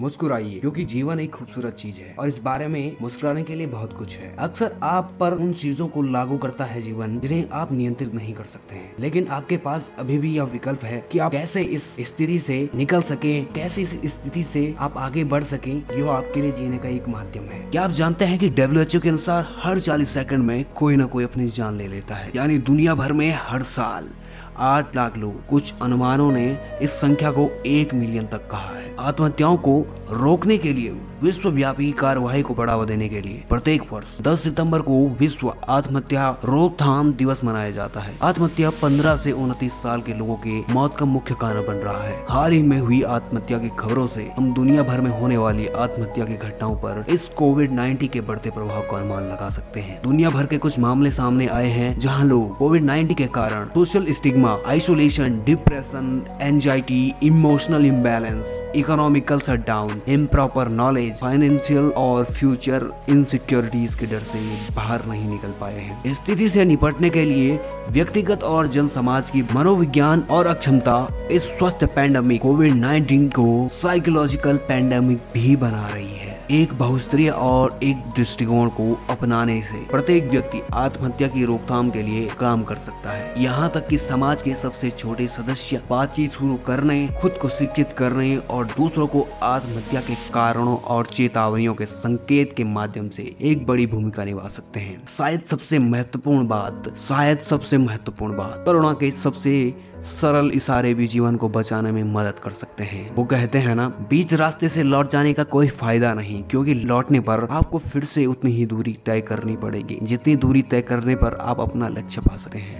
मुस्कुराइए, क्योंकि जीवन एक खूबसूरत चीज़ है और इस बारे में मुस्कुराने के लिए बहुत कुछ है। अक्सर आप पर उन चीज़ों को लागू करता है जीवन, जिन्हें आप नियंत्रित नहीं कर सकते हैं। लेकिन आपके पास अभी भी यह विकल्प है कि आप कैसे इस स्थिति से निकल सके, कैसे इस स्थिति से आप आगे बढ़ सके, यह आपके लिए जीने का एक माध्यम है। क्या आप जानते हैं की डब्ल्यू के अनुसार हर चालीस सेकंड में कोई ना कोई अपनी जान ले लेता है, यानी दुनिया भर में हर साल। आठ लाख लोग, कुछ अनुमानों ने इस संख्या को एक मिलियन तक कहा है। आत्महत्याओं को रोकने के लिए विश्वव्यापी कार्यवाही को बढ़ावा देने के लिए प्रत्येक वर्ष 10 सितंबर को विश्व आत्महत्या रोकथाम दिवस मनाया जाता है। आत्महत्या 15 से उनतीस साल के लोगों के मौत का मुख्य कारण बन रहा है। हाल ही में हुई आत्महत्या की खबरों से हम दुनिया भर में होने वाली आत्महत्या की घटनाओं पर इस कोविड 19 के बढ़ते प्रभाव का अनुमान लगा सकते हैं। दुनिया भर के कुछ मामले सामने आए हैं, जहाँ लोग कोविड नाइन्टीन के कारण social stigma, isolation, depression, anxiety, emotional imbalance, economical shutdown, improper knowledge knowledge financial और फ्यूचर इनसिक्योरिटीज के डर से बाहर नहीं निकल पाए हैं। स्थिति से निपटने के लिए व्यक्तिगत और जन समाज की मनोविज्ञान और अक्षमता इस स्वस्थ पैंडमिक कोविड 19 को साइकोलॉजिकल पैंडमिक भी बना रही है। एक बहुस्तरीय और एक दृष्टिकोण को अपनाने से प्रत्येक व्यक्ति आत्महत्या की रोकथाम के लिए काम कर सकता है। यहाँ तक कि समाज के सबसे छोटे सदस्य बातचीत शुरू करने, खुद को शिक्षित करने और दूसरों को आत्महत्या के कारणों और चेतावनियों के संकेत के माध्यम से एक बड़ी भूमिका निभा सकते हैं। शायद सबसे महत्वपूर्ण बात, शायद सबसे महत्वपूर्ण बात। करुणा के सबसे सरल इशारे भी जीवन को बचाने में मदद कर सकते हैं। वो कहते हैं ना, बीच रास्ते से लौट जाने का कोई फ़ायदा नहीं, क्योंकि लौटने पर आपको फिर से उतनी ही दूरी तय करनी पड़ेगी। जितनी दूरी तय करने पर आप अपना लक्ष्य पा सकते हैं